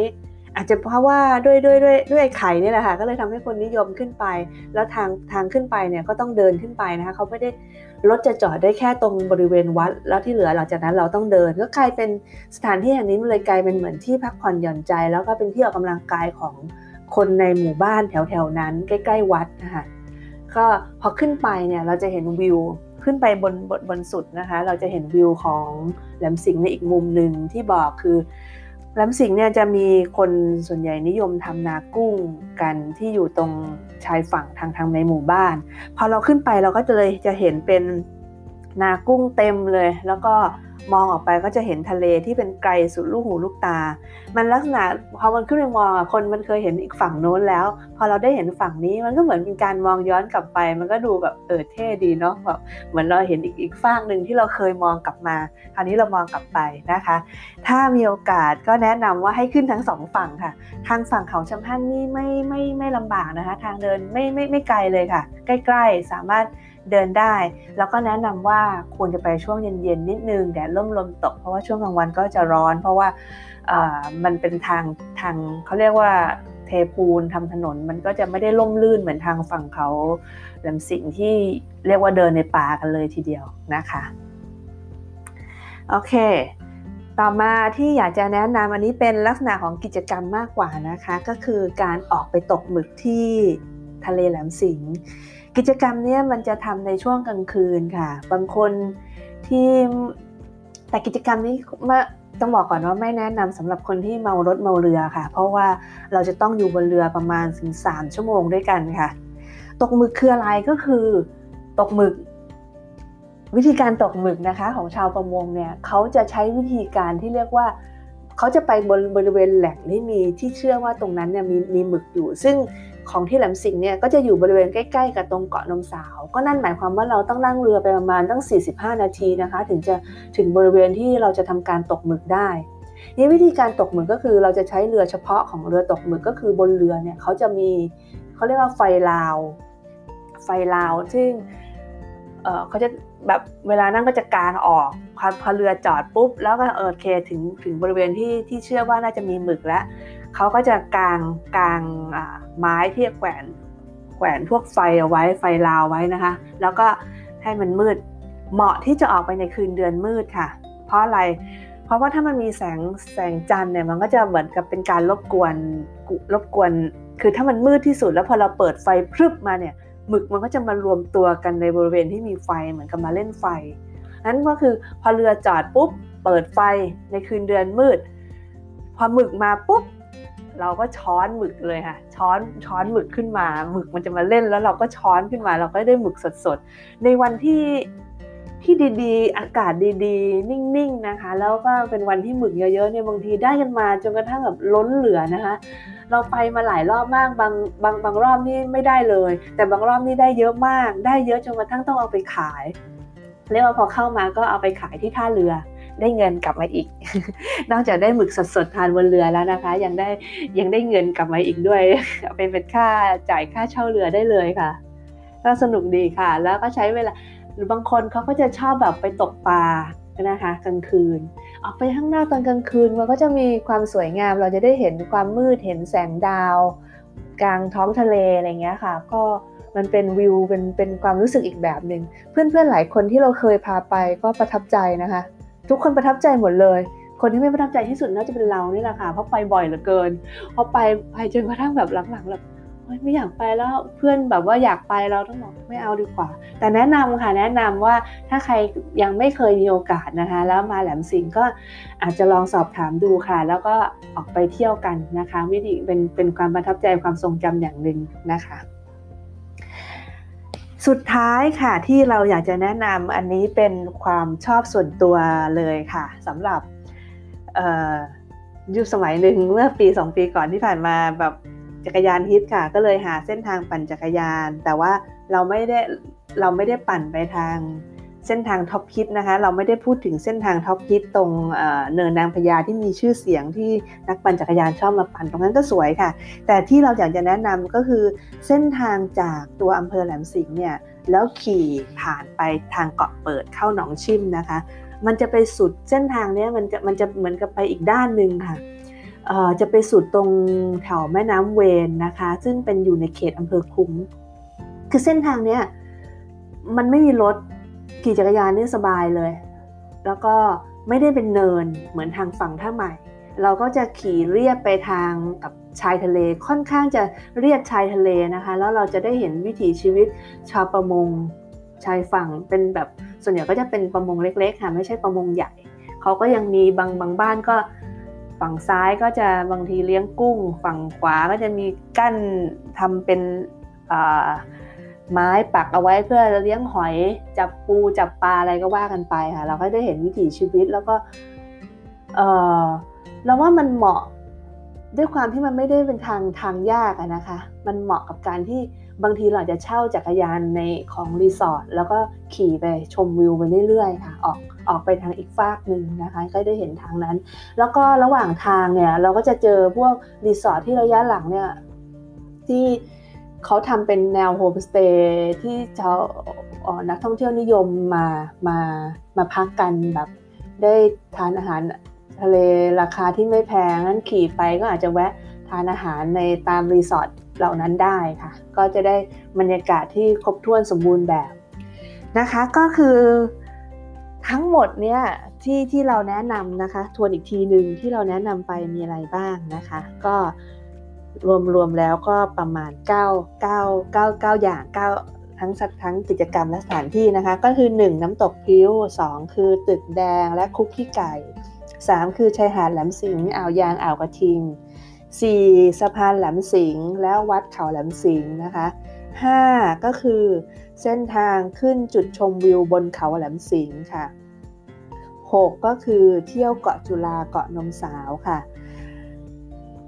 อาจจะเพราะว่าด้วยด้วยด้วยด้วยไข่นี่แหละค่ะก็เลยทำให้คนนิยมขึ้นไป แล้วทางทางขึ้นไปเนี่ยก็ต้องเดินขึ้นไปนะคะเขาไม่ได้รถจะจอดได้แค่ตรงบริเวณวัด แล้วที่เหลือหลังจากนั้นเราต้องเดิน ก็กลายเป็นสถานที่แห่งนี้มันเลยกลายเป็นเหมือนที่พักผ่อนหย่อนใจ แล้วก็เป็นที่ออกกำลังกายของคนในหมู่บ้านแถวๆนั้น ใกล้ๆวัดนะคะก็พอขึ้นไปเนี่ยเราจะเห็นวิวขึ้นไปบนบนบนสุดนะคะ เราจะเห็นวิวของแหลมสิงห์ในอีกมุมหนึ่งที่บอกคือ ลำสิงเนี่ยจะมีคนส่วนใหญ่นิยมทำนากุ้งกันที่อยู่ตรงชายฝั่งทางทางในหมู่บ้าน พอเราขึ้นไปเราก็จะเลยจะเห็นเป็นนากุ้งเต็มเลย แล้วก็ มองออกไปก็จะเห็นทะเลที่เป็นไกลสุดลูกหูลูกตา มันลักษณะพอมันขึ้นไปมองคนมันเคยเห็นอีกฝั่งโน้นแล้ว พอเราได้เห็นฝั่งนี้มันก็เหมือนเป็นการมองย้อนกลับไป มันก็ดูแบบเออเท่ดีเนาะแบบเหมือนเราเห็นอีกอีกฝั่งหนึ่งที่เราเคยมองกลับมา คราวนี้เรามองกลับไปนะคะ ถ้ามีโอกาสก็แนะนำว่าให้ขึ้นทั้งสองฝั่งค่ะ ทางฝั่งเขาชำหั่นนี่ไม่ไม่ไม่ลำบากนะคะ ทางเดินไม่ไม่ไม่ไกลเลยค่ะ ใกล้ ๆ สามารถ เดินได้ แล้วก็แนะนำว่าควรจะไปช่วงเย็นๆนิดนึงแดดร่มลมตก เพราะว่าช่วงกลางวันก็จะร้อน เพราะว่ามันเป็นทางทางเขาเรียกว่าเทปูนทำถนนมันก็จะไม่ได้ล่มลื่นเหมือนทางฝั่งเขาแหลมสิงที่เรียกว่าเดินในป่ากันเลยทีเดียวนะคะโอเค ต่อมาที่อยากจะแนะนำอันนี้เป็นลักษณะของกิจกรรมมากกว่านะคะ ก็คือการออกไปตกหมึกที่ทะเลแหลมสิงห์ กิจกรรมนี้มันจะทำในช่วงกลางคืนค่ะ บางคนที่แต่กิจกรรมนี้มาต้องบอกก่อนว่าไม่แนะนำสำหรับคนที่เมารถเมาเรือค่ะ เพราะว่าเราจะต้องอยู่บนเรือประมาณถึง3ชั่วโมงด้วยกันค่ะ ตกหมึกคืออะไรก็คือ ตกหมึก วิธีการตกหมึกนะคะของชาวประมงเนี่ยเขาจะใช้วิธีการที่เรียกว่าเขาจะไปบนบริเวณแหล่งที่มีที่เชื่อว่าตรงนั้นเนี่ยมีมีหมึกอยู่ ซึ่ง ของที่แหลมสิงห์เนี่ยก็จะอยู่บริเวณใกล้ ๆ กับตรงเกาะนมสาว ก็นั่นหมายความว่าเราต้องนั่งเรือไปประมาณตั้ง 45 นาทีนะคะ ถึงจะถึงบริเวณที่เราจะทำการตกหมึกได้นี่วิธีการตกหมึกก็คือเราจะใช้เรือเฉพาะของเรือตกหมึกก็คือบนเรือเนี่ยเขาจะมีเขาเรียกว่าไฟลาว ไฟลาวซึ่งเขาจะแบบเวลานั่งก็จะกางออกพอพอเรือจอดปุ๊บ แล้วก็โอเคถึงถึงบริเวณที่ที่เชื่อว่าน่าจะมีหมึกแล้ว เขาก็จะกางกางไม้ที่แขวนแขวนพวกไฟเอาไว้ไฟลาวไว้นะคะ แล้วก็ให้มันมืดเหมาะที่จะออกไปในคืนเดือนมืดค่ะ เพราะอะไร เพราะว่าถ้ามันมีแสงแสงจันทร์เนี่ยมันก็จะเหมือนกับเป็นการรบกวนรบกวน คือถ้ามันมืดที่สุดแล้วพอเราเปิดไฟพรึบมาเนี่ยหมึกมันก็จะมารวมตัวกันในบริเวณที่มีไฟเหมือนกับมาเล่นไฟนั้นก็คือพอเรือจอดปุ๊บเปิดไฟในคืนเดือนมืด พอหมึกมาปุ๊บ เราก็ช้อนหมึกเลยค่ะ ช้อนช้อนหมึกขึ้นมาหมึกมันจะมาเล่นแล้วเราก็ช้อนขึ้นมา เราก็ได้หมึกสดๆ ในวันที่ที่ดีๆ อากาศดีๆ นิ่งๆนะคะ แล้วก็เป็นวันที่หมึกเยอะๆเนี่ยบางทีได้กันมาจนกระทั่งแบบล้นเหลือนะคะ เราไปมาหลายรอบมากบางบางบางรอบนี่ไม่ได้เลย แต่บางรอบนี่ได้เยอะมาก ได้เยอะจนกระทั่งต้องเอาไปขายเรียกว่าพอเข้ามาก็เอาไปขายที่ท่าเรือ ได้เงินกลับมาอีก นอกจากได้หมึกสดๆทานบนเรือแล้วนะคะ ยังได้ยังได้เงินกลับมาอีกด้วย เป็นเป็นค่าจ่ายค่าเช่าเรือได้เลยค่ะ ก็สนุกดีค่ะ แล้วก็ใช้เวลาหรือบางคนเขาก็จะชอบแบบไปตกปลานะคะกลางคืน ออกไปข้างนอกตอนกลางคืนมันก็จะมีความสวยงาม เราจะได้เห็นความมืดเห็นแสงดาว กลางท้องทะเลอะไรเงี้ยค่ะ ก็มันเป็นวิวเป็นเป็นความรู้สึกอีกแบบหนึ่งเพื่อนๆหลายคนที่เราเคยพาไปก็ประทับใจนะคะ ทุกคนประทับใจหมดเลย คนที่ไม่ประทับใจที่สุดน่าจะเป็นเรานี่แหละค่ะเพราะไปบ่อยเหลือเกินพอไปไปจนกระทั่งแบบหลังๆแบบไม่อยากไปแล้วเพื่อนแบบว่าอยากไปเราต้องบอกไม่เอาดีกว่า แต่แนะนำค่ะแนะนำว่าถ้าใครยังไม่เคยมีโอกาสนะคะ แล้วมาแหลมสิงก็อาจจะลองสอบถามดูค่ะ แล้วก็ออกไปเที่ยวกันนะคะวิธีเป็นเป็นความประทับใจความทรงจำอย่างหนึ่งนะคะ สุดท้ายค่ะที่เราอยากจะแนะนำอันนี้เป็นความชอบส่วนตัวเลยค่ะสำหรับยุคสมัยหนึ่งเมื่อปีสองปีก่อนที่ผ่านมาแบบจักรยานฮิตค่ะ ก็เลยหาเส้นทางปั่นจักรยาน แต่ว่าเราไม่ได้เราไม่ได้ปั่นไปทาง เส้นทางท็อปฮิตนะคะ เราไม่ได้พูดถึงเส้นทางท็อปฮิตตรงเนินนางพญาที่มีชื่อเสียงที่นักปั่นจักรยานชอบมาปั่นตรงนั้นก็สวยค่ะ แต่ที่เราอยากจะแนะนำก็คือเส้นทางจากตัวอำเภอแหลมสิงห์เนี่ยแล้วขี่ผ่านไปทางเกาะเปิดเข้าหนองชิมนะคะ มันจะไปสุดเส้นทางนี้มันจะมันจะเหมือนกับไปอีกด้านหนึ่งค่ะจะไปสุดตรงแถวแม่น้ำเวนนะคะ ซึ่งเป็นอยู่ในเขตอำเภอคุ้มคือเส้นทางเนี้ยมันไม่มีรถ ขี่จักรยานนี่สบายเลย แล้วก็ไม่ได้เป็นเนินเหมือนทางฝั่งท่าใหม่ เราก็จะขี่เรียบไปทางกับชายทะเลค่อนข้างจะเรียบชายทะเลนะคะ แล้วเราจะได้เห็นวิถีชีวิตชาวประมงชายฝั่งเป็นแบบส่วนใหญ่ก็จะเป็นประมงเล็กๆค่ะไม่ใช่ประมงใหญ่เขาก็ยังมีบางบางบ้านก็ฝั่งซ้ายก็จะบางทีเลี้ยงกุ้ง ฝั่งขวาก็จะมีกั้นทำเป็น ไม้ปักเอาไว้เพื่อเลี้ยงหอยจับปูจับปลาอะไรก็ว่ากันไปค่ะ เราก็ได้เห็นวิถีชีวิตแล้วก็เออเราว่ามันเหมาะด้วยความที่มันไม่ได้เป็นทางทางยากนะคะ มันเหมาะกับการที่บางทีเราจะเช่าจักรยานในของรีสอร์ทแล้วก็ขี่ไปชมวิวไปเรื่อยๆค่ะ ออกออกไปทางอีกฟากหนึ่งนะคะ ก็ได้เห็นทางนั้น แล้วก็ระหว่างทางเนี่ยเราก็จะเจอพวกรีสอร์ทที่ระยะหลังเนี่ยที่ เขาทำเป็นแนวโฮมสเตย์ที่ชาวนักท่องเที่ยวนิยมมามามาพักกันแบบ ได้ทานอาหารทะเลราคาที่ไม่แพงนั้นขี่ไปก็อาจจะแวะทานอาหารในตามรีสอร์ทเหล่านั้นได้ค่ะ ก็จะได้บรรยากาศที่ครบถ้วนสมบูรณ์แบบนะคะก็คือทั้งหมดเนี่ยที่ที่เราแนะนำนะคะ ทวนอีกทีหนึ่งที่เราแนะนำไปมีอะไรบ้างนะคะ ก็ รวมๆแล้วก็ประมาณ 9 9 9 9 อย่าง 9 ทั้งสัทั้งกิจกรรมและสถานที่นะคะ ก็คือ 1 น้ำตกพิ้ว 2 คือตึกแดงและคุกขี้ไก่ 3 คือชายหาดแหลมสิงห์อ่าวยางอ่าวกระทิง 4. สะพานแหลมสิงห์แล้ววัดเขาแหลมสิงห์นะคะ 5. ก็คือเส้นทางขึ้นจุดชมวิวบนเขาแหลมสิงห์ค่ะ 6. ก็คือเที่ยวเกาะจุฬาเกาะนมสาวค่ะ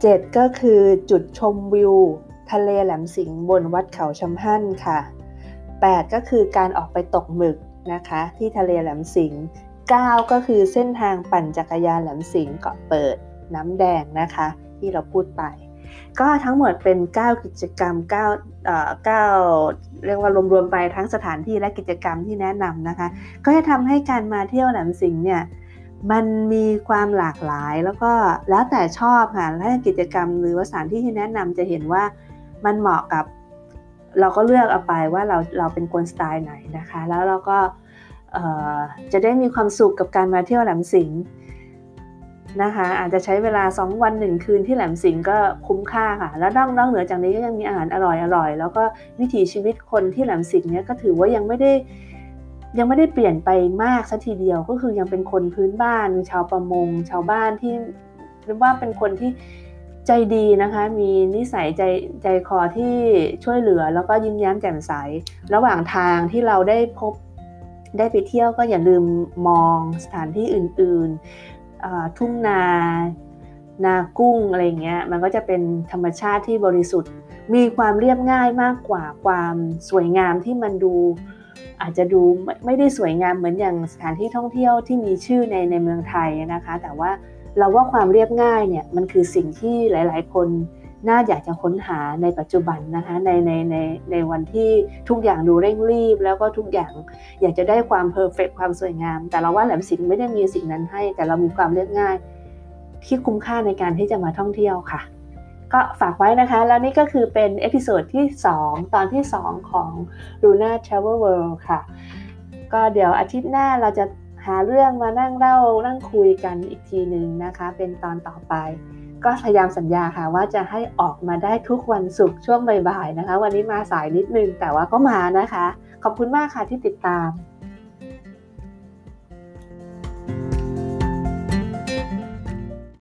7. ก็คือจุดชมวิว ทะเลแหลมสิงห์บนวัดเขาชำหั่นค่ะ 8. ก็คือการออกไปตกหมึกนะคะ ที่ทะเลแหลมสิงห์ 9. ก็คือเส้นทางปั่นจักรยานแหลมสิงห์เกาะเปิดน้ำแดงนะคะ ที่เราพูดไป ก็ทั้งหมดเป็น 9 กิจกรรม9เอ่อ9เรียกว่ารวมๆไปทั้งสถานที่และกิจกรรมที่แนะนำนะคะ ก็จะทำให้การมาเที่ยวแหลมสิงห์เนี่ย มันมีความหลากหลายแล้วก็แล้วแต่ชอบค่ะถ้ากิจกรรมหรือว่าสถานที่ที่แนะนำจะเห็นว่ามันเหมาะกับ เราก็เลือกเอาไปว่าเราเราเป็นคนสไตล์ไหนนะคะ แล้วเราก็จะได้มีความสุขกับการมาเที่ยวแหลมสิงห์นะคะ อาจจะใช้เวลา 2 วัน 1 คืนที่แหลมสิงห์ก็คุ้มค่าค่ะ แล้วนอกนอกเหนือจากนี้ก็ยังมีอาหารอร่อยอร่อยแล้วก็วิถีชีวิตคนที่แหลมสิงห์เนี้ยก็ถือว่ายังไม่ได้ ยังไม่ได้เปลี่ยนไปมากสัทีเดียวก็คือยังเป็นคนพื้นบ้าน ชาวประมง ชาวบ้านที่เรียกว่าเป็นคนที่ใจดีนะคะ มีนิสัยใจใจคอที่ช่วยเหลือ แล้วก็ยิ้มแย้มแจ่มใส ระหว่างทางที่เราได้พบได้ไปเที่ยวก็อย่าลืมมองสถานที่อื่นๆทุ่งนา นากุ้งอะไรเงี้ย มันก็จะเป็นธรรมชาติที่บริสุทธิ์ มีความเรียบง่ายมากกว่าความสวยงามที่มันดู อาจจะดูไม่ได้สวยงามเหมือนอย่างสถานที่ท่องเที่ยวที่มีชื่อในในเมืองไทยนะคะ แต่ว่าเราว่าความเรียบง่ายเนี่ยมันคือสิ่งที่หลาย ๆ คนน่าอยากจะค้นหาในปัจจุบันนะคะในในในในวันที่ทุกอย่างดูเร่งรีบ แล้วก็ทุกอย่างอยากจะได้ความ perfect ความสวยงาม แต่เราว่าแหลมสิงห์ไม่ได้มีสิ่งนั้นให้ แต่เรามีความเรียบง่าย ที่คุ้มค่าในการที่จะมาท่องเที่ยวค่ะ ก็ฝากไว้นะคะ แล้วนี่ก็คือเป็น episode ที่ 2 ตอนที่ 2 ของ Luna Travel World ค่ะ ก็เดี๋ยวอาทิตย์หน้าเราจะหาเรื่องมานั่งเล่านั่งคุยกันอีกทีหนึ่งนะคะ เป็นตอนต่อไป ก็พยายามสัญญาค่ะว่าจะให้ออกมาได้ทุกวันศุกร์ช่วงบ่ายๆนะคะ วันนี้มาสายนิดนึงแต่ว่าก็มานะคะ ขอบคุณมากค่ะที่ติดตาม